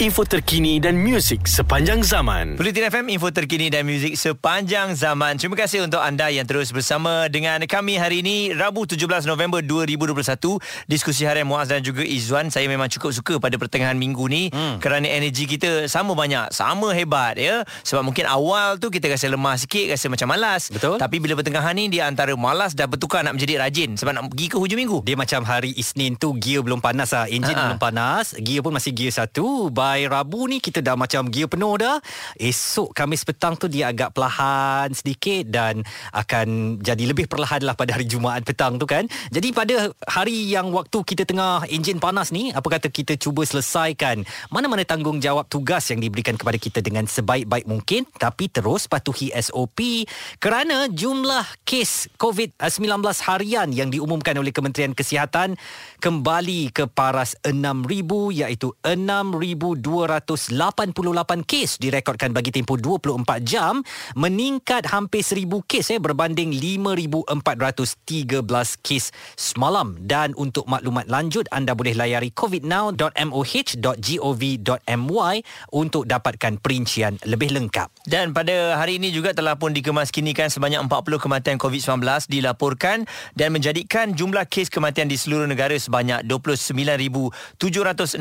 info terkini dan muzik sepanjang zaman. Bulletin FM, info terkini dan muzik sepanjang zaman. Terima kasih untuk anda yang terus bersama dengan kami hari ini, Rabu 17 November 2021. Diskusi harian Muaz dan juga Izzuan. Saya memang cukup suka pada pertengahan minggu ni hmm. kerana energi kita sama banyak, sama hebat ya. Sebab mungkin awal tu kita rasa lemah sikit, rasa macam malas. Betul. Tapi bila pertengahan ni, dia antara malas dan bertukar nak menjadi rajin sebab nak pergi ke hujung minggu. Dia macam hari Isnin tu gear belum panas lah. Enjin Ha-ha. belum panas. Gear pun masih gear satu. By Rabu ni kita dah macam gear penuh dah. Esok Kamis petang tu dia agak perlahan sedikit dan akan jadi lebih perlahan lah pada hari Jumaat petang tu kan. Jadi pada hari yang waktu kita tengah enjin panas ni, apa kata kita cuba selesaikan mana-mana tanggungjawab tugas yang diberikan kepada kita dengan sebaik-baik mungkin tapi terus patuhi SOP kerana jumlah kes COVID-19 harian yang diumumkan oleh Kementerian Kesihatan kembali ke paras 6,000 iaitu 6,000 288 kes direkodkan bagi tempoh 24 jam meningkat hampir 1000 kes eh berbanding 5413 kes semalam. Dan untuk maklumat lanjut anda boleh layari covidnow.moh.gov.my untuk dapatkan perincian lebih lengkap. Dan pada hari ini juga telah pun dikemaskinikan sebanyak 40 kematian COVID-19 dilaporkan dan menjadikan jumlah kes kematian di seluruh negara sebanyak 29769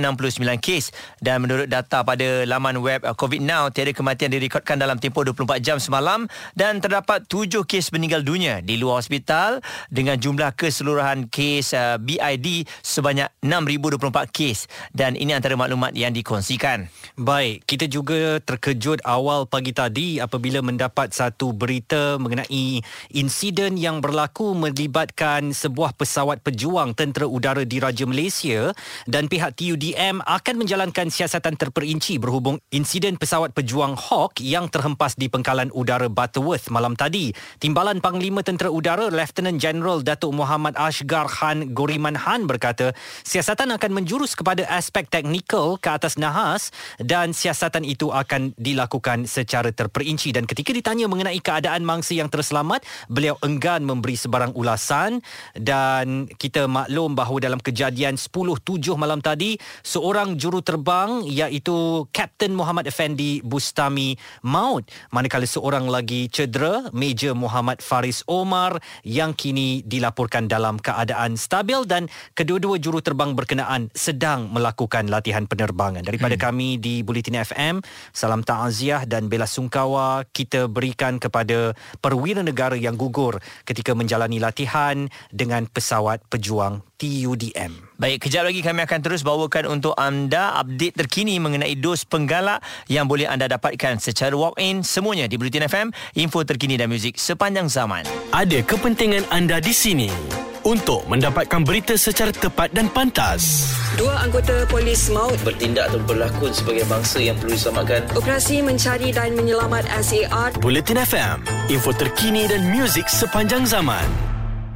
kes. Dan menurut data pada laman web uh, COVID Now, tiada kematian direkodkan dalam tempoh 24 jam semalam dan terdapat 7 kes meninggal dunia di luar hospital dengan jumlah keseluruhan kes uh, BID sebanyak 6,024 kes dan ini antara maklumat yang dikongsikan. Baik, kita juga terkejut awal pagi tadi apabila mendapat satu berita mengenai insiden yang berlaku melibatkan sebuah pesawat pejuang tentera udara di Raja Malaysia dan pihak TUDM akan menjalankan siasat siasatan terperinci berhubung insiden pesawat pejuang Hawk yang terhempas di pengkalan udara Butterworth malam tadi. Timbalan Panglima Tentera Udara Lieutenant General Datuk Muhammad Ashgar Khan Goriman Han berkata, siasatan akan menjurus kepada aspek teknikal ke atas nahas dan siasatan itu akan dilakukan secara terperinci dan ketika ditanya mengenai keadaan mangsa yang terselamat, beliau enggan memberi sebarang ulasan dan kita maklum bahawa dalam kejadian 10.7 malam tadi, seorang juru iaitu Kapten Muhammad Effendi Bustami maut manakala seorang lagi cedera Major Muhammad Faris Omar yang kini dilaporkan dalam keadaan stabil dan kedua-dua juru terbang berkenaan sedang melakukan latihan penerbangan daripada hmm. kami di Bulletin FM salam takziah dan bela sungkawa kita berikan kepada perwira negara yang gugur ketika menjalani latihan dengan pesawat pejuang TUDM. Baik, kejap lagi kami akan terus bawakan untuk anda update terkini mengenai dos penggalak yang boleh anda dapatkan secara walk-in semuanya di Bulletin FM, info terkini dan muzik sepanjang zaman. Ada kepentingan anda di sini untuk mendapatkan berita secara tepat dan pantas. Dua anggota polis maut bertindak atau berlakon sebagai bangsa yang perlu diselamatkan. Operasi mencari dan menyelamat SAR. Bulletin FM, info terkini dan muzik sepanjang zaman.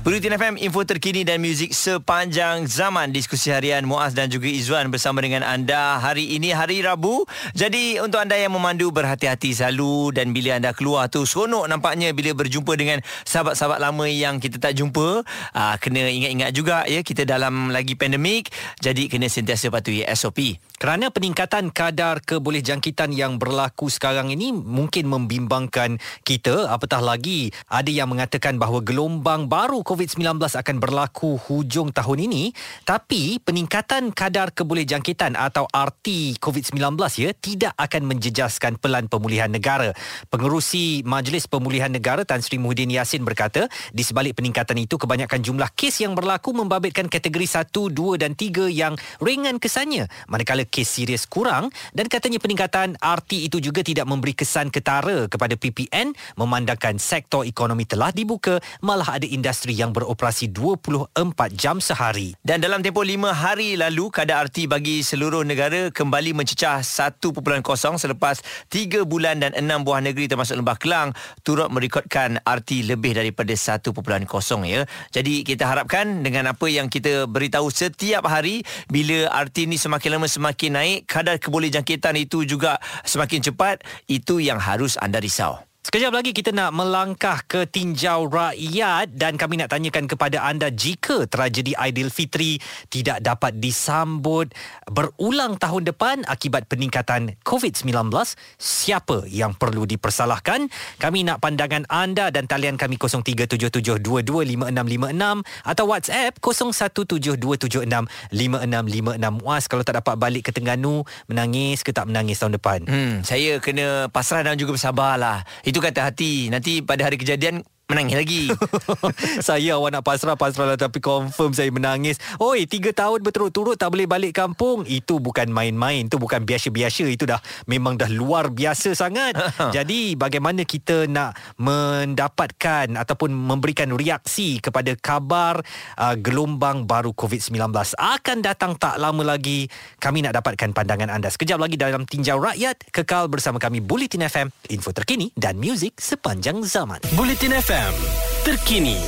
Bulletin FM, info terkini dan muzik sepanjang zaman. Diskusi harian Muaz dan juga Izzuan bersama dengan anda hari ini, hari Rabu. Jadi untuk anda yang memandu, berhati-hati selalu. Dan bila anda keluar tu, seronok nampaknya bila berjumpa dengan sahabat-sahabat lama yang kita tak jumpa. Aa, ah, kena ingat-ingat juga ya, kita dalam lagi pandemik. Jadi kena sentiasa patuhi SOP. Kerana peningkatan kadar kebolehjangkitan yang berlaku sekarang ini mungkin membimbangkan kita. Apatah lagi, ada yang mengatakan bahawa gelombang baru COVID-19 akan berlaku hujung tahun ini tapi peningkatan kadar kebolehjangkitan atau RT COVID-19 ya tidak akan menjejaskan pelan pemulihan negara. Pengerusi Majlis Pemulihan Negara Tan Sri Muhyiddin Yassin berkata di sebalik peningkatan itu kebanyakan jumlah kes yang berlaku membabitkan kategori 1, 2 dan 3 yang ringan kesannya manakala kes serius kurang dan katanya peningkatan RT itu juga tidak memberi kesan ketara kepada PPN memandangkan sektor ekonomi telah dibuka malah ada industri yang yang beroperasi 24 jam sehari. Dan dalam tempoh 5 hari lalu, kadar RT bagi seluruh negara kembali mencecah 1.0 selepas 3 bulan dan 6 buah negeri termasuk Lembah Kelang turut merekodkan RT lebih daripada 1.0 ya. Jadi kita harapkan dengan apa yang kita beritahu setiap hari bila RT ni semakin lama semakin naik, kadar kebolehjangkitan itu juga semakin cepat, itu yang harus anda risau. Sekejap lagi kita nak melangkah ke tinjau rakyat dan kami nak tanyakan kepada anda jika tragedi Aidilfitri tidak dapat disambut berulang tahun depan akibat peningkatan COVID-19, siapa yang perlu dipersalahkan? Kami nak pandangan anda dan talian kami 0377225656 atau WhatsApp 0172765656. Was kalau tak dapat balik ke Terengganu, menangis ke tak menangis tahun depan? Hmm, saya kena pasrah dan juga bersabarlah. Itu kata hati. Nanti pada hari kejadian menangis lagi. saya awak nak pasrah-pasrah lah tapi confirm saya menangis. Oi, tiga tahun berturut-turut tak boleh balik kampung. Itu bukan main-main. Itu bukan biasa-biasa. Itu dah memang dah luar biasa sangat. Jadi bagaimana kita nak mendapatkan ataupun memberikan reaksi kepada kabar uh, gelombang baru COVID-19 akan datang tak lama lagi. Kami nak dapatkan pandangan anda. Sekejap lagi dalam Tinjau Rakyat. Kekal bersama kami Bulletin FM. Info terkini dan muzik sepanjang zaman. Bulletin FM terkini,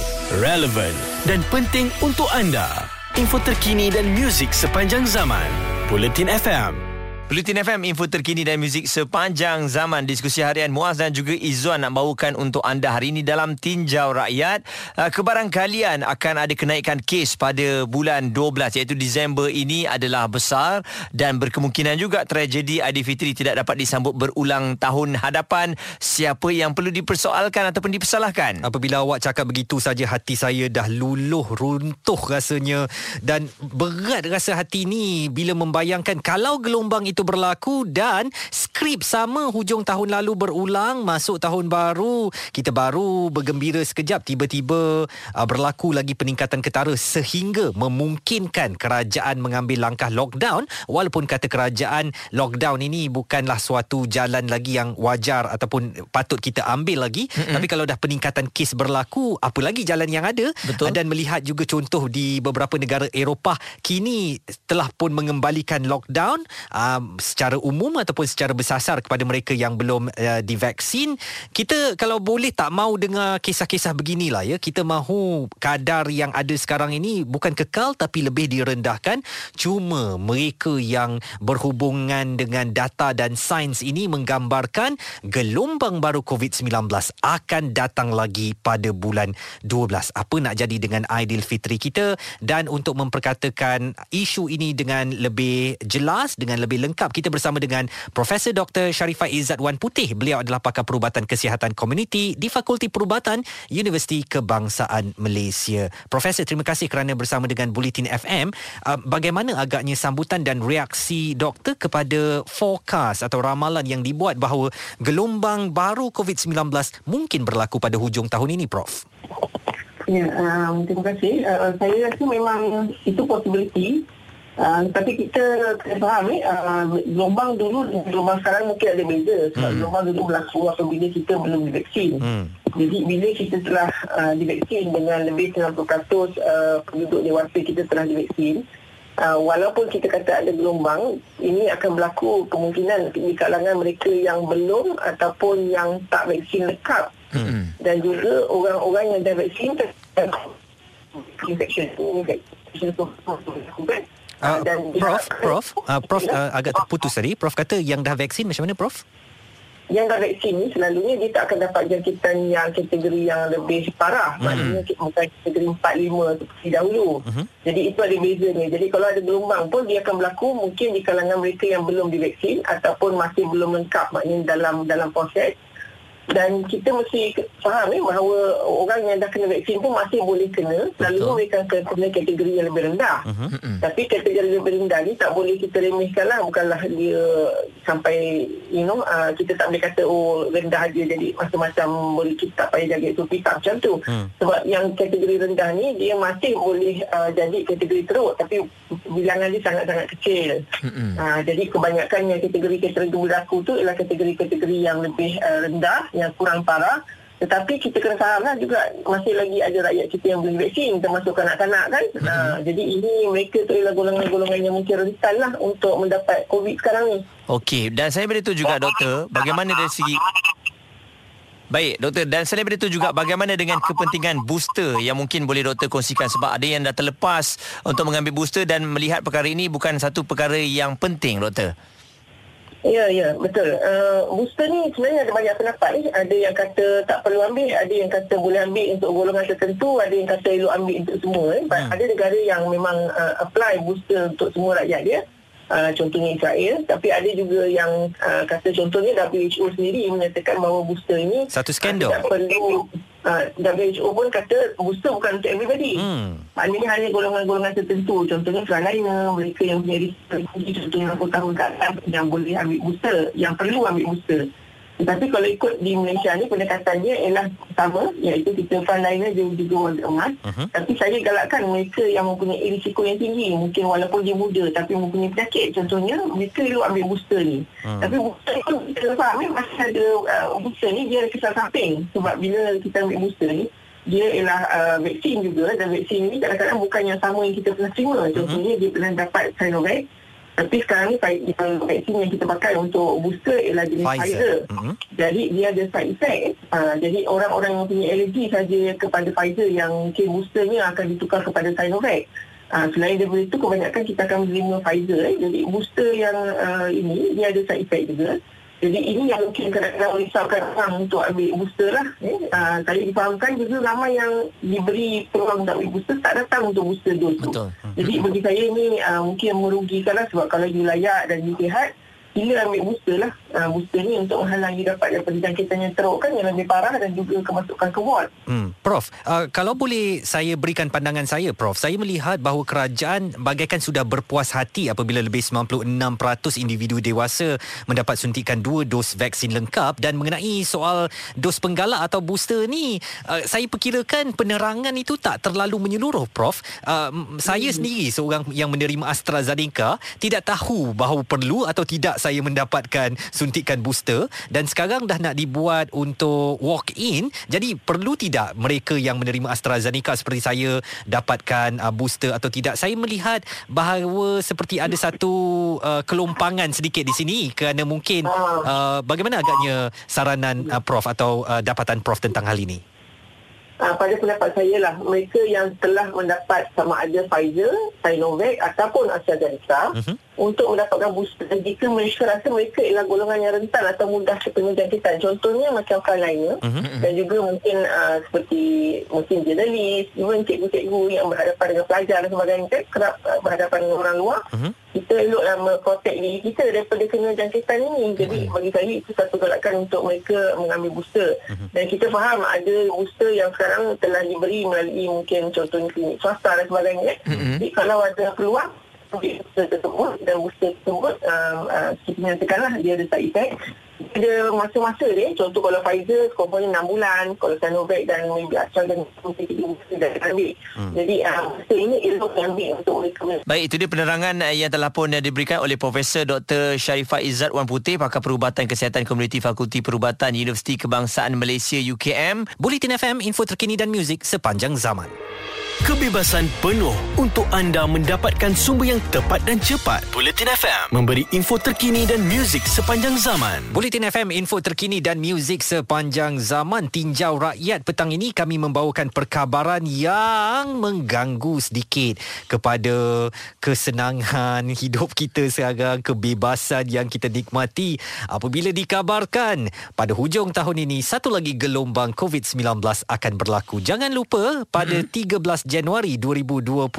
relevan dan penting untuk anda. Info terkini dan muzik sepanjang zaman. Bulletin FM. Bulletin FM, info terkini dan muzik sepanjang zaman. Diskusi harian Muaz dan juga Izzuan nak bawakan untuk anda hari ini dalam Tinjau Rakyat. Uh, kebarangkalian akan ada kenaikan kes pada bulan 12 iaitu Disember ini adalah besar dan berkemungkinan juga tragedi Aidilfitri tidak dapat disambut berulang tahun hadapan. Siapa yang perlu dipersoalkan ataupun dipersalahkan? Apabila awak cakap begitu saja hati saya dah luluh runtuh rasanya dan berat rasa hati ni bila membayangkan kalau gelombang itu berlaku dan skrip sama hujung tahun lalu berulang masuk tahun baru. Kita baru bergembira sekejap tiba-tiba uh, berlaku lagi peningkatan ketara sehingga memungkinkan kerajaan mengambil langkah lockdown. Walaupun kata kerajaan lockdown ini bukanlah suatu jalan lagi yang wajar ataupun patut kita ambil lagi. Mm-mm. tapi kalau dah peningkatan kes berlaku apa lagi jalan yang ada? Betul. dan melihat juga contoh di beberapa negara Eropah kini telah pun mengembalikan lockdown. Um, secara umum ataupun secara bersasar kepada mereka yang belum uh, divaksin kita kalau boleh tak mau dengar kisah-kisah beginilah ya. Kita mahu kadar yang ada sekarang ini bukan kekal tapi lebih direndahkan. Cuma mereka yang berhubungan dengan data dan sains ini menggambarkan gelombang baru COVID-19 akan datang lagi pada bulan 12 apa nak jadi dengan Aidilfitri kita? Dan untuk memperkatakan isu ini dengan lebih jelas dengan lebih lengkap kita bersama dengan Profesor Dr. Sharifah Izzat Wan Putih. Beliau adalah pakar perubatan kesihatan komuniti di Fakulti Perubatan Universiti Kebangsaan Malaysia. Profesor, terima kasih kerana bersama dengan Bulletin FM. Uh, bagaimana agaknya sambutan dan reaksi doktor kepada forecast atau ramalan yang dibuat bahawa gelombang baru COVID-19 mungkin berlaku pada hujung tahun ini, Prof? Ya, um, terima kasih. Uh, saya rasa memang itu possibility Uh, tapi kita kena faham ni uh, gelombang dulu gelombang sekarang mungkin ada beza sebab hmm. gelombang dulu berlaku apabila kita belum divaksin hmm. jadi bila kita telah uh, divaksin dengan lebih 90% uh, penduduk dewasa kita telah divaksin uh, walaupun kita kata ada gelombang ini akan berlaku kemungkinan di kalangan mereka yang belum ataupun yang tak vaksin lengkap hmm. dan juga orang-orang yang dah vaksin infection infection Uh, Prof, Prof, uh, Prof uh, agak terputus tadi. Prof kata yang dah vaksin macam mana, Prof? Yang dah vaksin ni selalunya dia tak akan dapat jangkitan yang kategori yang lebih parah. Hmm. Maknanya bukan kategori 4-5 seperti dahulu. Uh-huh. Jadi itu ada bezanya. Jadi kalau ada gelombang pun dia akan berlaku mungkin di kalangan mereka yang belum divaksin ataupun masih belum lengkap maknanya dalam dalam proses dan kita mesti faham eh, bahawa orang yang dah kena vaksin pun masih boleh kena. Selalu mereka akan kena kategori yang lebih rendah. Uh-huh. tapi kategori yang lebih rendah ni tak boleh kita remehkan lah. Bukanlah dia sampai you know uh, kita tak boleh kata oh rendah dia jadi macam-macam boleh kita tak payah jaga SOP tak macam tu. Uh-huh. sebab yang kategori rendah ni dia masih boleh uh, jadi kategori teruk. Tapi bilangan dia sangat-sangat kecil. Uh-huh. uh, jadi kebanyakan yang kategori-kategori berlaku tu ialah kategori-kategori yang lebih uh, rendah yang kurang parah. Tetapi kita kena fahamlah juga masih lagi ada rakyat kita yang belum vaksin termasuk kanak-kanak kan? Mm-hmm. uh, jadi ini mereka tu ialah golongan-golongan yang mungkin rentan lah untuk mendapat COVID sekarang ni. Okey dan saya beritahu juga doktor bagaimana dari segi Baik doktor dan selain itu juga bagaimana dengan kepentingan booster yang mungkin boleh doktor kongsikan sebab ada yang dah terlepas untuk mengambil booster dan melihat perkara ini bukan satu perkara yang penting doktor Ya, ya, betul. Uh, booster ni sebenarnya ada banyak pendapat ni. Ada yang kata tak perlu ambil, ada yang kata boleh ambil untuk golongan tertentu, ada yang kata elok ambil untuk semua. Eh. Hmm. Ada negara yang memang uh, apply booster untuk semua rakyat dia. Uh, contohnya Israel tapi ada juga yang uh, kata contohnya WHO sendiri menyatakan bahawa booster ini satu skandal uh, tidak perlu uh, WHO pun kata booster bukan untuk everybody. Hmm. maknanya hanya golongan-golongan tertentu. Contohnya frontliner mereka yang punya risiko contohnya 60 tahun ke atas yang boleh ambil booster yang perlu ambil booster tapi kalau ikut di Malaysia ni pendekatannya ialah sama iaitu kita frontliner dia juga warga emas uh-huh. tapi saya galakkan mereka yang mempunyai risiko yang tinggi. Mungkin walaupun dia muda tapi mempunyai penyakit. Contohnya mereka perlu ambil booster ni. Uh-huh. tapi booster ni kita faham masih ada uh, booster ni dia ada kesan samping. Sebab bila kita ambil booster ni dia ialah uh, vaksin juga. Dan vaksin ni kadang-kadang bukan yang sama yang kita pernah terima. Contohnya uh-huh. dia pernah dapat Sinovac tapi sekarang ni yang vaksin yang kita pakai untuk booster ialah jenis Pfizer. Pfizer. Mm-hmm. Jadi dia ada side effect. Uh, jadi orang-orang yang punya alergi saja kepada Pfizer yang mungkin boosternya akan ditukar kepada Sinovac. Uh, selain daripada itu kebanyakan kita akan menerima Pfizer. Eh. Jadi booster yang uh, ini dia ada side effect juga. Jadi ini yang mungkin kadang-kadang merisaukan orang untuk ambil booster lah. Eh. Uh, saya difahamkan juga ramai yang diberi peluang untuk ambil booster tak datang untuk booster dose tu. Betul. Jadi bagi saya ini uh, mungkin merugikan lah sebab kalau you layak dan you sihat, sila ambil booster lah. Uh, booster ni untuk menghalangi dapat daripada jangkitan yang teruk kan yang lebih parah dan juga kemasukan ke ward. Hmm. Prof, uh, kalau boleh saya berikan pandangan saya, Prof. Saya melihat bahawa kerajaan bagaikan sudah berpuas hati apabila lebih 96% individu dewasa mendapat suntikan dua dos vaksin lengkap dan mengenai soal dos penggalak atau booster ni, uh, saya perkirakan penerangan itu tak terlalu menyeluruh, Prof. Uh, saya hmm. sendiri seorang yang menerima AstraZeneca tidak tahu bahawa perlu atau tidak saya mendapatkan suntikan booster dan sekarang dah nak dibuat untuk walk in jadi perlu tidak mereka yang menerima AstraZeneca seperti saya dapatkan uh, booster atau tidak? Saya melihat bahawa seperti ada satu uh, kelompangan sedikit di sini kerana mungkin uh, bagaimana agaknya saranan uh, prof atau uh, dapatan prof tentang hal ini? Uh, pada pendapat saya lah mereka yang telah mendapat sama ada Pfizer, Sinovac ataupun AstraZeneca uh-huh untuk mendapatkan booster jika mereka rasa mereka ialah golongan yang rentan atau mudah terkena jangkitan. Contohnya macam frontliner uh-huh. dan juga mungkin uh, seperti mungkin jurnalis, even cikgu-cikgu yang berhadapan dengan pelajar dan sebagainya kerap uh, berhadapan dengan orang luar. Uh-huh. Kita eloklah memprotek diri kita daripada kena jangkitan ini. Jadi uh-huh. bagi saya itu satu galakan untuk mereka mengambil booster. Uh-huh. Dan kita faham ada booster yang sekarang telah diberi melalui mungkin contohnya klinik swasta dan sebagainya. Uh-huh. Jadi kalau ada peluang booster tersebut dan booster tersebut uh, uh, kita lah dia ada side effect. Ada masa-masa dia contoh kalau Pfizer konformnya 6 bulan. Kalau Sinovac dan maybe Astra dan mungkin 3 bulan dah ambil. Hmm. jadi uh, ini elok ambil untuk mereka baik itu dia penerangan uh, yang telah pun uh, diberikan oleh Profesor Dr. Sharifah Izzat Wan Putih pakar perubatan kesihatan komuniti Fakulti Perubatan Universiti Kebangsaan Malaysia UKM Bulletin FM info terkini dan muzik sepanjang zaman Kebebasan penuh untuk anda mendapatkan sumber yang tepat dan cepat. Bulletin FM memberi info terkini dan muzik sepanjang zaman. Bulletin FM info terkini dan muzik sepanjang zaman. Tinjau rakyat petang ini kami membawakan perkabaran yang mengganggu sedikit kepada kesenangan hidup kita sekarang, kebebasan yang kita nikmati apabila dikabarkan pada hujung tahun ini satu lagi gelombang COVID-19 akan berlaku. Jangan lupa pada hmm. 13 Januari 2020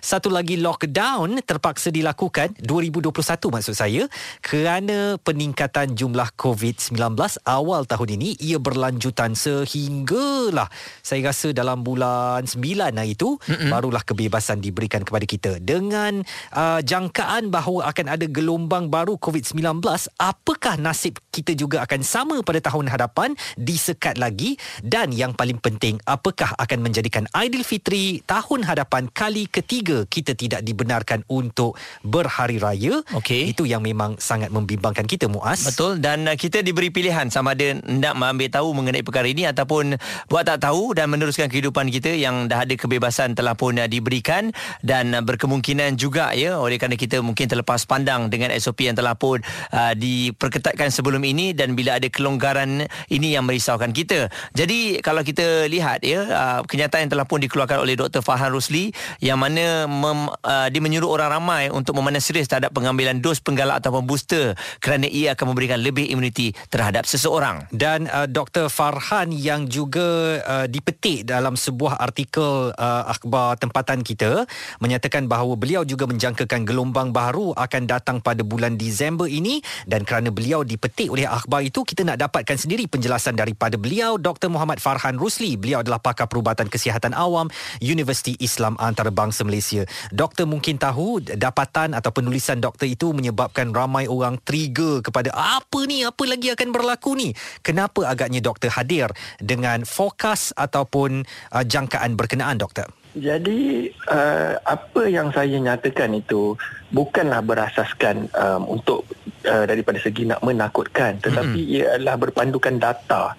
satu lagi lockdown terpaksa dilakukan 2021 maksud saya kerana peningkatan jumlah COVID-19 awal tahun ini ia berlanjutan sehinggalah saya rasa dalam bulan 9 hari itu Mm-mm. barulah kebebasan diberikan kepada kita. Dengan uh, jangkaan bahawa akan ada gelombang baru COVID-19 apakah nasib kita juga akan sama pada tahun hadapan disekat lagi? Dan yang paling penting apakah akan menjadikan Aidilfitri tahun hadapan kali ketiga kita tidak dibenarkan untuk berhari raya. Okay. Itu yang memang sangat membimbangkan kita Muaz. Betul dan uh, kita diberi pilihan sama ada nak mengambil tahu mengenai perkara ini ataupun buat tak tahu dan meneruskan kehidupan kita yang dah ada kebebasan telah pun uh, diberikan dan uh, berkemungkinan juga ya oleh kerana kita mungkin terlepas pandang dengan SOP yang telah pun uh, diperketatkan sebelum ini dan bila ada kelonggaran ini yang merisaukan kita. Jadi kalau kita lihat ya uh, kenyataan yang telah pun dikeluarkan oleh Dr. Farhan Rusli yang mana mem, uh, dia menyuruh orang ramai untuk memandang serius terhadap pengambilan dos penggalak ataupun booster kerana ia akan memberikan lebih imuniti terhadap seseorang. Dan uh, Dr. Farhan yang juga uh, dipetik dalam sebuah artikel uh, akhbar tempatan kita menyatakan bahawa beliau juga menjangkakan gelombang baru akan datang pada bulan Disember ini dan kerana beliau dipetik oleh akhbar itu kita nak dapatkan sendiri penjelasan daripada beliau Dr. Muhammad Farhan Rusli. Beliau adalah pakar perubatan kesihatan awam Universiti Islam Antarabangsa Malaysia. Doktor mungkin tahu dapatan atau penulisan doktor itu menyebabkan ramai orang trigger kepada apa ni apa lagi akan berlaku ni. Kenapa agaknya doktor hadir dengan fokus ataupun uh, jangkaan berkenaan doktor? Jadi uh, apa yang saya nyatakan itu bukanlah berasaskan um, untuk uh, daripada segi nak menakutkan tetapi mm-hmm. ia adalah berpandukan data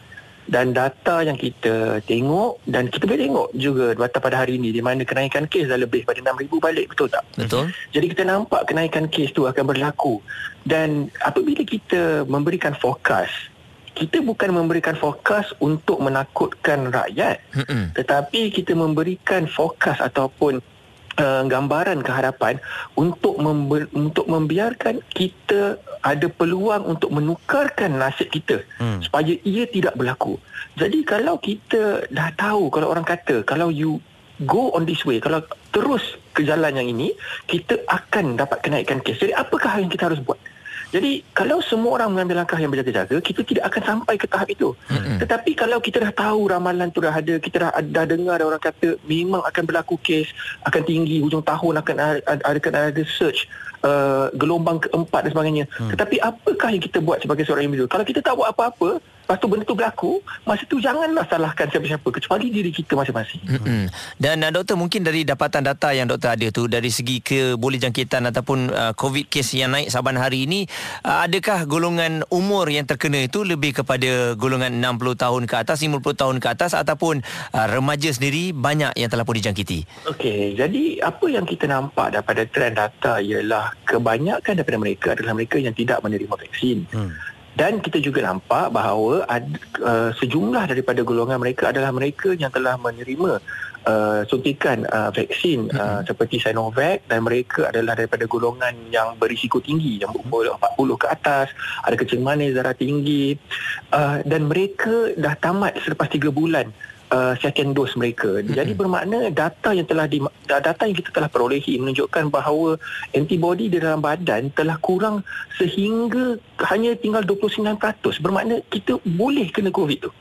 dan data yang kita tengok dan kita boleh tengok juga data pada hari ini di mana kenaikan kes dah lebih pada 6000 balik betul tak? Betul. Jadi kita nampak kenaikan kes tu akan berlaku. Dan apabila kita memberikan fokus kita bukan memberikan fokus untuk menakutkan rakyat. Mm-mm. tetapi kita memberikan fokus ataupun uh, gambaran keharapan untuk member, untuk membiarkan kita ada peluang untuk menukarkan nasib kita hmm. supaya ia tidak berlaku. Jadi kalau kita dah tahu kalau orang kata kalau you go on this way kalau terus ke jalan yang ini kita akan dapat kenaikan kes. Jadi apakah yang kita harus buat? Jadi kalau semua orang mengambil langkah yang berjaga-jaga, kita tidak akan sampai ke tahap itu. Mm-hmm. Tetapi kalau kita dah tahu ramalan tu dah ada, kita dah, dah dengar ada orang kata memang akan berlaku kes, akan tinggi hujung tahun akan ada, ada, akan ada search uh, gelombang keempat dan sebagainya. Mm. Tetapi apakah yang kita buat sebagai seorang individu? Kalau kita tak buat apa-apa, lepas tu benda tu berlaku, masa tu janganlah salahkan siapa-siapa kecuali diri kita masing-masing. Mm-hmm. Dan uh, doktor mungkin dari dapatan data yang doktor ada tu dari segi ke boleh jangkitan ataupun uh, COVID kes yang naik saban hari ini, uh, adakah golongan umur yang terkena itu lebih kepada golongan 60 tahun ke atas, 50 tahun ke atas ataupun uh, remaja sendiri banyak yang telah pun dijangkiti? Okey, jadi apa yang kita nampak daripada trend data ialah kebanyakan daripada mereka adalah mereka yang tidak menerima vaksin. Hmm. Dan kita juga nampak bahawa ada, uh, sejumlah daripada golongan mereka adalah mereka yang telah menerima uh, suntikan uh, vaksin uh, mm-hmm. seperti Sinovac dan mereka adalah daripada golongan yang berisiko tinggi yang berumur 40 ke atas, ada kecil manis, darah tinggi uh, dan mereka dah tamat selepas 3 bulan uh, second dose mereka. Mm-hmm. Jadi bermakna data yang telah di, data yang kita telah perolehi menunjukkan bahawa antibody di dalam badan telah kurang sehingga hanya tinggal 29%. Bermakna kita boleh kena COVID tu.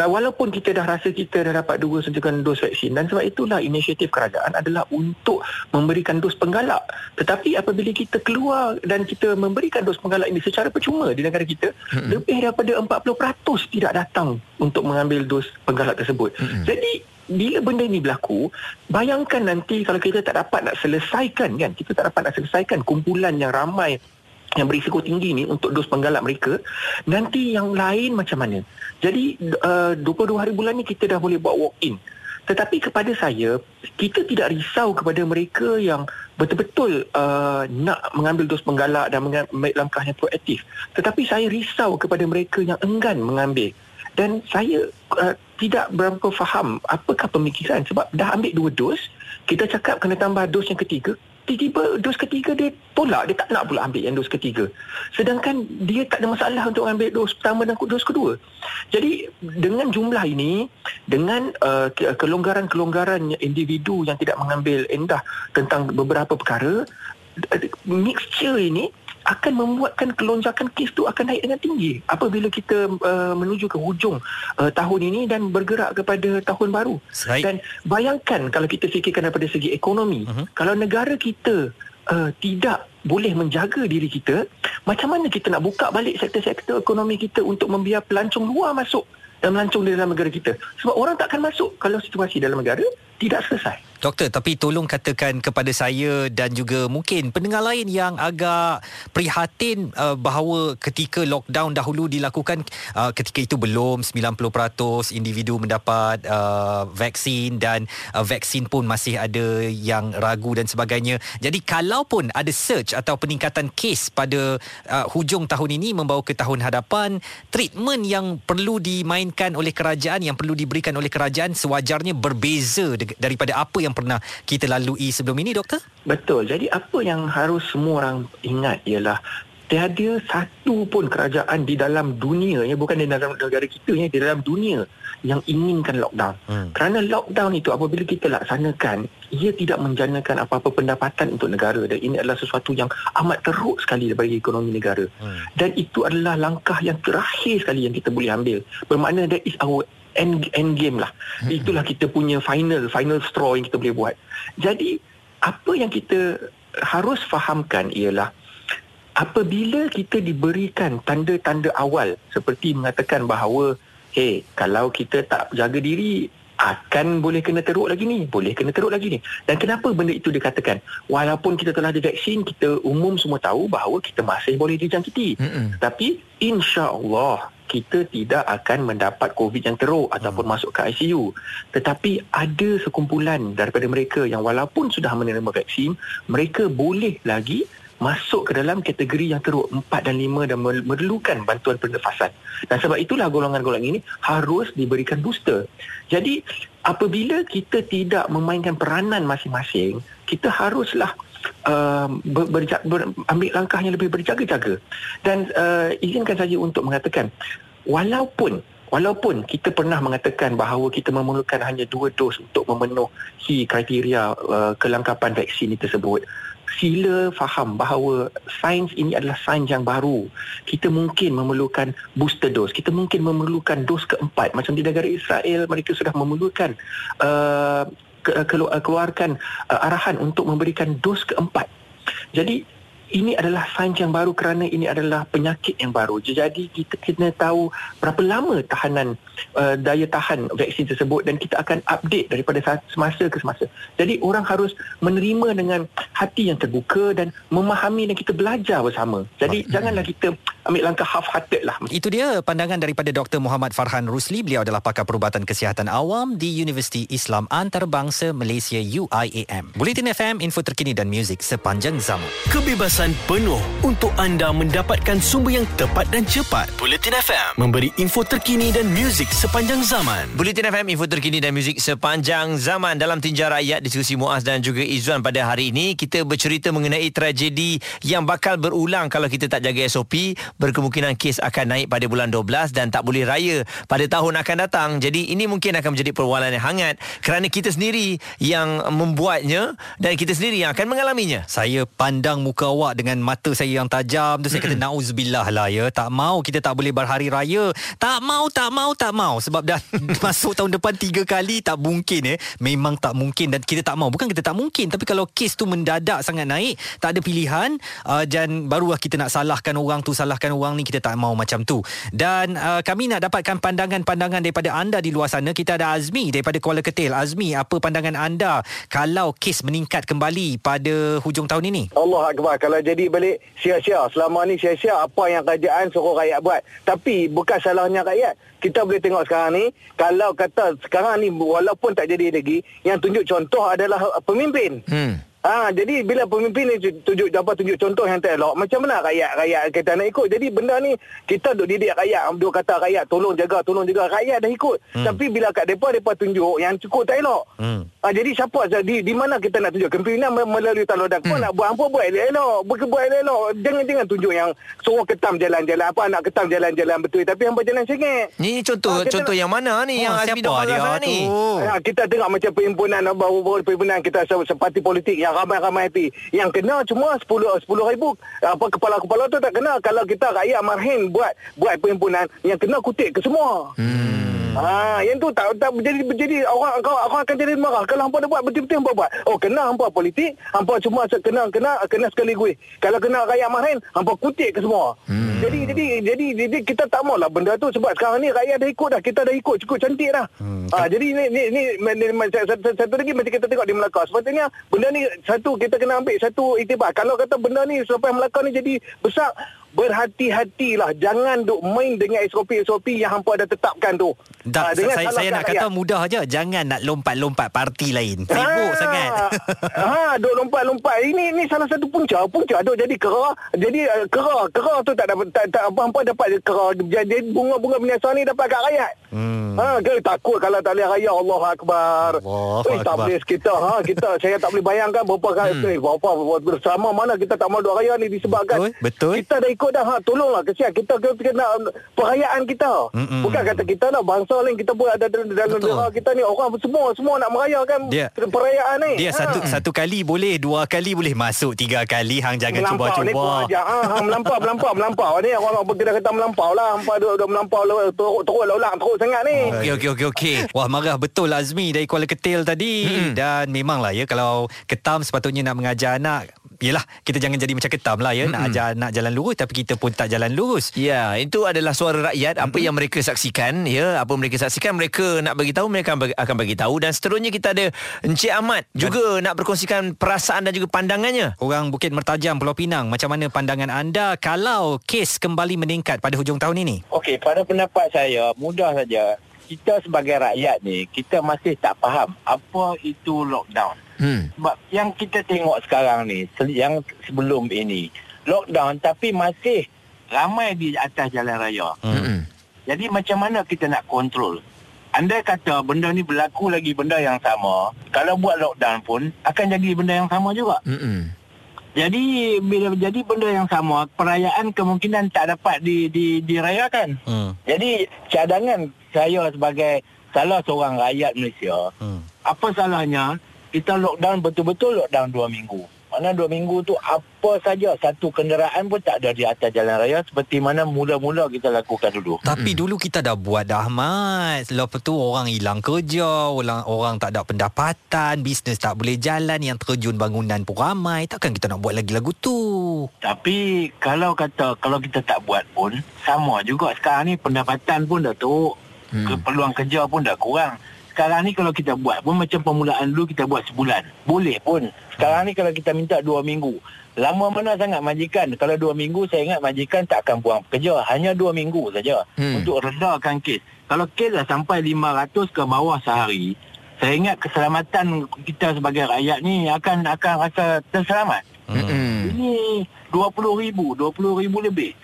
Walaupun kita dah rasa kita dah dapat dua suntikan dos vaksin dan sebab itulah inisiatif kerajaan adalah untuk memberikan dos penggalak. Tetapi apabila kita keluar dan kita memberikan dos penggalak ini secara percuma di negara kita, mm-hmm. lebih daripada 40% tidak datang untuk mengambil dos penggalak tersebut. Mm-hmm. Jadi bila benda ini berlaku, bayangkan nanti kalau kita tak dapat nak selesaikan kan, kita tak dapat nak selesaikan kumpulan yang ramai yang berisiko tinggi ni untuk dos penggalak mereka nanti yang lain macam mana? Jadi uh, 22 hari bulan ni kita dah boleh buat walk in tetapi kepada saya kita tidak risau kepada mereka yang betul-betul uh, nak mengambil dos penggalak dan mengambil langkah yang proaktif. Tetapi saya risau kepada mereka yang enggan mengambil. Dan saya uh, tidak berapa faham apakah pemikiran. Sebab dah ambil dua dos kita cakap kena tambah dos yang ketiga tiba-tiba dos ketiga dia tolak. Dia tak nak pula ambil yang dos ketiga. Sedangkan dia tak ada masalah untuk ambil dos pertama dan dos kedua. Jadi dengan jumlah ini dengan uh, kelonggaran-kelonggaran individu yang tidak mengambil endah tentang beberapa perkara mixture ini akan membuatkan kelonjakan kes tu akan naik dengan tinggi apabila kita uh, menuju ke hujung uh, tahun ini dan bergerak kepada tahun baru. Baik. Dan bayangkan kalau kita fikirkan daripada segi ekonomi, uh-huh. kalau negara kita uh, tidak boleh menjaga diri kita, macam mana kita nak buka balik sektor-sektor ekonomi kita untuk membiar pelancong luar masuk dan melancong di dalam negara kita? Sebab orang tak akan masuk kalau situasi dalam negara tidak selesai. Doktor, tapi tolong katakan kepada saya dan juga mungkin pendengar lain yang agak prihatin uh, bahawa ketika lockdown dahulu dilakukan uh, ketika itu belum 90% individu mendapat uh, vaksin dan uh, vaksin pun masih ada yang ragu dan sebagainya. Jadi kalau pun ada surge atau peningkatan kes pada uh, hujung tahun ini membawa ke tahun hadapan, treatment yang perlu dimainkan oleh kerajaan yang perlu diberikan oleh kerajaan sewajarnya berbeza daripada apa yang yang pernah kita lalui sebelum ini doktor? Betul. Jadi apa yang harus semua orang ingat ialah tiada satu pun kerajaan di dalam dunia ya bukan di dalam negara kita ya di dalam dunia yang inginkan lockdown. Hmm. Kerana lockdown itu apabila kita laksanakan ia tidak menjanakan apa-apa pendapatan untuk negara dan ini adalah sesuatu yang amat teruk sekali bagi ekonomi negara. Hmm. Dan itu adalah langkah yang terakhir sekali yang kita boleh ambil. Bermakna that is our end end game lah. Itulah kita punya final final straw yang kita boleh buat. Jadi apa yang kita harus fahamkan ialah apabila kita diberikan tanda-tanda awal seperti mengatakan bahawa hey kalau kita tak jaga diri akan boleh kena teruk lagi ni boleh kena teruk lagi ni dan kenapa benda itu dikatakan walaupun kita telah ada vaksin kita umum semua tahu bahawa kita masih boleh dijangkiti Mm-mm. tapi insya-Allah kita tidak akan mendapat COVID yang teruk ataupun hmm. masuk ke ICU. Tetapi ada sekumpulan daripada mereka yang walaupun sudah menerima vaksin, mereka boleh lagi masuk ke dalam kategori yang teruk 4 dan 5 dan memerlukan bantuan pernafasan. Dan sebab itulah golongan-golongan ini harus diberikan booster. Jadi apabila kita tidak memainkan peranan masing-masing, kita haruslah uh, ber, ber, ambil langkah yang lebih berjaga-jaga. Dan uh, izinkan saja untuk mengatakan walaupun Walaupun kita pernah mengatakan bahawa kita memerlukan hanya dua dos untuk memenuhi kriteria uh, kelengkapan vaksin ini tersebut, sila faham bahawa sains ini adalah sains yang baru. Kita mungkin memerlukan booster dose. Kita mungkin memerlukan dos keempat. Macam di negara Israel, mereka sudah memerlukan uh, keluarkan uh, arahan untuk memberikan dos keempat. Jadi ini adalah sains yang baru kerana ini adalah penyakit yang baru. Jadi kita kena tahu berapa lama tahanan uh, daya tahan vaksin tersebut dan kita akan update daripada semasa ke semasa. Jadi orang harus menerima dengan hati yang terbuka dan memahami dan kita belajar bersama. Jadi janganlah kita ambil langkah half-hearted lah. Itu dia pandangan daripada Dr. Muhammad Farhan Rusli. Beliau adalah pakar perubatan kesihatan awam di Universiti Islam Antarabangsa Malaysia UIAM. Bulletin FM, info terkini dan muzik sepanjang zaman. Kebebasan penuh untuk anda mendapatkan sumber yang tepat dan cepat. Bulletin FM memberi info terkini dan muzik sepanjang zaman. Bulletin FM info terkini dan muzik sepanjang zaman dalam tinjau rakyat diskusi Muaz dan juga Izzuan pada hari ini kita bercerita mengenai tragedi yang bakal berulang kalau kita tak jaga SOP berkemungkinan kes akan naik pada bulan 12 dan tak boleh raya pada tahun akan datang. Jadi ini mungkin akan menjadi perwalaan yang hangat kerana kita sendiri yang membuatnya dan kita sendiri yang akan mengalaminya. Saya pandang muka awak awak dengan mata saya yang tajam tu saya kata nauzubillah lah ya. Tak mau kita tak boleh berhari raya. Tak mau tak mau tak mau. Sebab dah masuk tahun depan tiga kali tak mungkin eh. Memang tak mungkin dan kita tak mau. Bukan kita tak mungkin tapi kalau kes tu mendadak sangat naik tak ada pilihan uh, dan barulah kita nak salahkan orang tu salahkan orang ni kita tak mau macam tu dan uh, kami nak dapatkan pandangan-pandangan daripada anda di luar sana kita ada Azmi daripada Kuala Ketil Azmi apa pandangan anda kalau kes meningkat kembali pada hujung tahun ini Allah akbar kalau jadi balik sia-sia. Selama ni sia-sia apa yang kerajaan suruh rakyat buat. Tapi bukan salahnya rakyat. Kita boleh tengok sekarang ni, kalau kata sekarang ni walaupun tak jadi lagi, yang tunjuk contoh adalah pemimpin. Hmm. Ha, jadi bila pemimpin ni tunjuk dapat tunjuk contoh yang tak elok, macam mana rakyat rakyat kita nak ikut? Jadi benda ni kita duk didik rakyat, duk kata rakyat tolong jaga, tolong jaga, rakyat dah ikut. Hmm. Tapi bila kat depa depa tunjuk yang cukup tak elok. Hmm. Ha, jadi siapa di di mana kita nak tunjuk? Kemimpinan melalui talodan hmm. nak buat apa buat elok, buat buat elok. Jangan jangan tunjuk yang suruh ketam jalan-jalan apa nak ketam jalan-jalan betul tapi hamba jalan sengit. Ni contoh ha, contoh yang mana ni oh, yang Azmi dah dia ni? Ha, kita tengok macam perhimpunan baru-baru perhimpunan kita seperti politik yang ramai-ramai hati. Yang kena cuma 10 10 ribu. Apa kepala-kepala tu tak kena. Kalau kita rakyat marhin buat buat perhimpunan yang kena kutik ke semua. Hmm. Hmm. Ha, yang tu tak tak jadi jadi orang kau orang akan jadi marah kalau hangpa dah buat betul-betul hangpa buat. Oh kena hangpa politik, hangpa cuma kena kena kena sekali gue. Kalau kena rakyat main, hangpa kutik ke semua. Hmm. Jadi jadi jadi jadi kita tak maulah benda tu sebab sekarang ni rakyat dah ikut dah, kita dah ikut cukup cantik dah. Hmm. Ha, jadi ni ni ni, ni, ni, ni satu, satu lagi macam kita tengok di Melaka. Sepatutnya benda ni satu kita kena ambil satu iktibar. Kalau kata benda ni sampai Melaka ni jadi besar berhati-hatilah jangan duk main dengan SOP-SOP yang hampa dah tetapkan tu. Tak, Ah, dengan saya, saya nak kata rakyat. mudah aja. Jangan nak lompat-lompat parti lain. Sibuk sangat. ha, duk lompat-lompat. Ini ini salah satu punca. Punca duk jadi kera. Jadi uh, kera, kera tu tak dapat tak, tak apa-apa dapat kera. Jadi bunga-bunga biasa ni dapat kat rakyat. Hmm. Ha, takut kalau tak boleh raya Allah Akbar. Allahu Eh, tak Akbar. boleh kita ha kita saya tak boleh bayangkan berapa kali hmm. berapa bersama mana kita tak mau duk raya ni disebabkan Betul, betul. kita dah ikut dah ha tolonglah kesian kita kita kena perayaan kita. Mm-mm. Bukan kata kita lah bangsa lain kita buat ada dalam dalam Betul. negara kita ni orang semua semua nak merayakan Dia- perayaan ni. Dia satu satu kali boleh, dua kali boleh masuk, tiga kali hang jangan Melampau ni cuba-cuba. ajar. Ha, ha, melampau, melampau, melampau. Ni orang apa kita kata melampau lah. Hampa duk, duk melampau, lah, teruk, teruk lah ulang, teruk sangat ni. Okey okey okey okey. Wah marah betul Azmi dari Kuala Ketil tadi hmm. Dan memanglah ya Kalau ketam sepatutnya nak mengajar anak Yelah kita jangan jadi macam ketam lah ya hmm. Nak ajar anak jalan lurus Tapi kita pun tak jalan lurus Ya, itu adalah suara rakyat apa yang mereka saksikan ya, apa mereka saksikan mereka nak bagi tahu mereka akan bagi, akan bagi tahu dan seterusnya kita ada Encik Ahmad juga nak berkongsikan perasaan dan juga pandangannya. Orang Bukit Mertajam Pulau Pinang Macam mana pandangan anda Kalau kes kembali meningkat pada hujung tahun ini Okey, pada pendapat saya, mudah saja. Kita sebagai rakyat ni, kita masih tak faham apa itu lockdown. Hmm. Sebab yang kita tengok sekarang ni, yang sebelum ini, lockdown tapi masih ramai di atas jalan raya. Hmm. Jadi macam mana kita nak kontrol? Andai kata benda ni berlaku lagi benda yang sama, kalau buat lockdown pun akan jadi benda yang sama juga. Hmm. Jadi bila jadi benda yang sama, perayaan kemungkinan tak dapat di, di, dirayakan. hmm. Jadi cadangan saya sebagai salah seorang rakyat Malaysia, Hmm. apa salahnya kita lockdown betul-betul lockdown dua minggu. Mana dua minggu tu apa saja satu kenderaan pun tak ada di atas jalan raya seperti mana mula-mula kita lakukan dulu. Tapi dulu kita dah buat dah Ahmad Lepas tu orang hilang kerja Orang orang tak ada pendapatan Bisnes tak boleh jalan Yang terjun bangunan pun ramai Takkan kita nak buat lagi lagu tu Tapi kalau kata kalau kita tak buat pun sama juga sekarang ni pendapatan pun dah teruk. Hmm. Peluang kerja pun dah kurang. Sekarang ni kalau kita buat pun macam permulaan dulu kita buat sebulan. Boleh pun. Sekarang ni kalau kita minta dua minggu. Lama mana sangat majikan. Kalau dua minggu saya ingat majikan tak akan buang pekerja. Hanya dua minggu saja. Hmm. Untuk redakan kes. Kalau kes dah sampai 500 ke bawah sehari. Saya ingat keselamatan kita sebagai rakyat ni akan akan rasa terselamat. Hmm. Ini 20 ribu, 20 ribu lebih.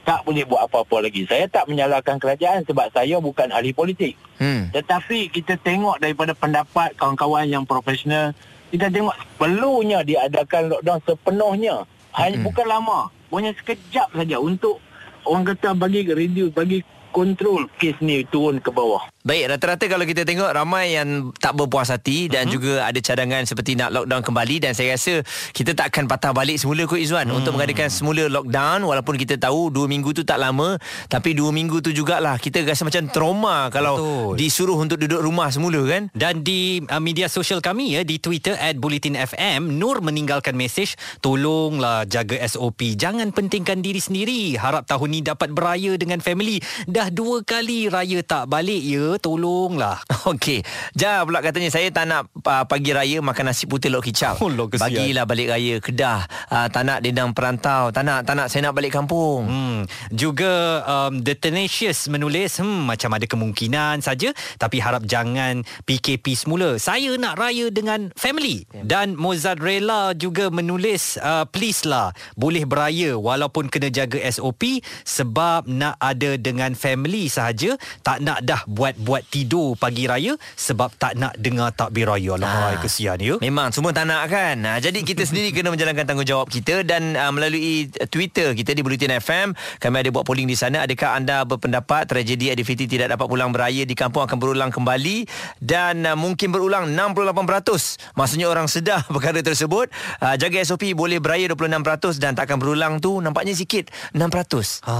Tak boleh buat apa-apa lagi. Saya tak menyalahkan kerajaan sebab saya bukan ahli politik. Hmm. Tetapi kita tengok daripada pendapat kawan-kawan yang profesional, kita tengok perlunya diadakan lockdown sepenuhnya. Hanya Mm-mm. bukan lama. Hanya sekejap saja untuk orang kata bagi reduce, bagi kontrol kes ni turun ke bawah. Baik, rata-rata kalau kita tengok ramai yang tak berpuas hati dan uh-huh. juga ada cadangan seperti nak lockdown kembali dan saya rasa kita tak akan patah balik semula kot Izzuan hmm. untuk mengadakan semula lockdown walaupun kita tahu dua minggu tu tak lama tapi dua minggu tu jugalah kita rasa macam trauma kalau Betul. disuruh untuk duduk rumah semula kan. Dan di uh, media sosial kami ya di Twitter @bulletinfm Nur meninggalkan mesej tolonglah jaga SOP jangan pentingkan diri sendiri harap tahun ni dapat beraya dengan family dah dua kali raya tak balik ya tolonglah Okey. Ja pula katanya saya tak nak uh, pagi raya makan nasi putih lok kicap. Oh. Bagilah balik raya Kedah. Uh, tak nak dendang perantau. Tak nak tak nak saya nak balik kampung. Hmm, juga um, The Tenacious menulis hmm, macam ada kemungkinan saja tapi harap jangan PKP semula. Saya nak raya dengan family. Dan Mozzarella juga menulis uh, please lah boleh beraya walaupun kena jaga SOP sebab nak ada dengan family sahaja tak nak dah buat-buat tidur pagi raya sebab tak nak dengar takbir raya. Alah, Ah. kesian ya. Memang semua tak nak kan ha, Jadi kita sendiri kena menjalankan tanggungjawab kita Dan uh, melalui Twitter kita di Bulletin FM Kami ada buat polling di sana Adakah anda berpendapat Tragedi aktiviti tidak dapat pulang beraya di kampung Akan berulang kembali Dan uh, mungkin berulang 68% Maksudnya orang sedar perkara tersebut uh, Jaga SOP boleh beraya 26% Dan takkan berulang tu Nampaknya sikit 6% Ha,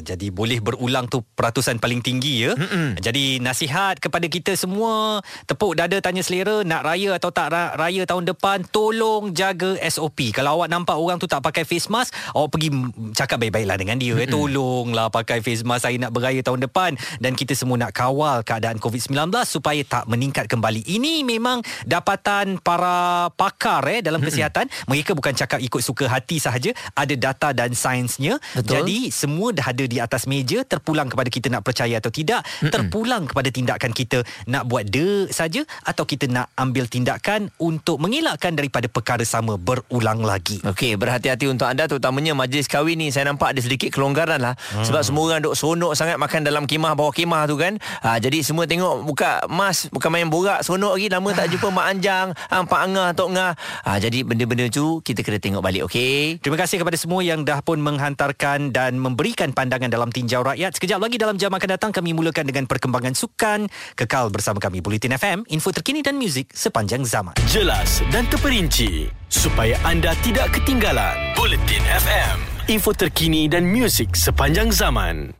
jadi boleh berulang tu peratusan paling tinggi ya. Mm-mm. Jadi nasihat kepada kita semua. Tepuk dada tanya selera nak raya atau tak ra- raya tahun depan, tolong jaga SOP. Kalau awak nampak orang tu tak pakai face mask, awak pergi cakap baik-baiklah dengan dia. Eh, tolonglah pakai face mask saya nak beraya tahun depan dan kita semua nak kawal keadaan COVID-19 supaya tak meningkat kembali. Ini memang dapatan para pakar eh dalam kesihatan. Mereka bukan cakap ikut suka hati sahaja, ada data dan sainsnya. Betul. Jadi semua dah ada di atas meja terpulang kepada kita nak percaya atau tidak Mm-mm. terpulang kepada tindakan kita nak buat de saja atau kita nak ambil tindakan untuk mengelakkan daripada perkara sama berulang lagi Okey, berhati-hati untuk anda terutamanya majlis kahwin ni saya nampak ada sedikit kelonggaran lah. Hmm. Sebab semua orang duk sonok sangat makan dalam kemah bawah kemah tu kan. Ha, jadi semua tengok buka mas bukan main borak sonok lagi lama tak jumpa mak anjang, hang pak angah tok ngah. Ha, jadi benda-benda tu kita kena tengok balik okey. Terima kasih kepada semua yang dah pun menghantarkan dan memberikan pandangan dalam tinjau rakyat. Sekejap lagi dalam jam akan datang kami mulakan dengan perkembangan sukan. Kekal bersama kami Bulletin FM, info terkini dan muzik sepanjang zaman. Jelas dan terperinci supaya anda tidak ketinggalan. Bulletin FM, info terkini dan muzik sepanjang zaman.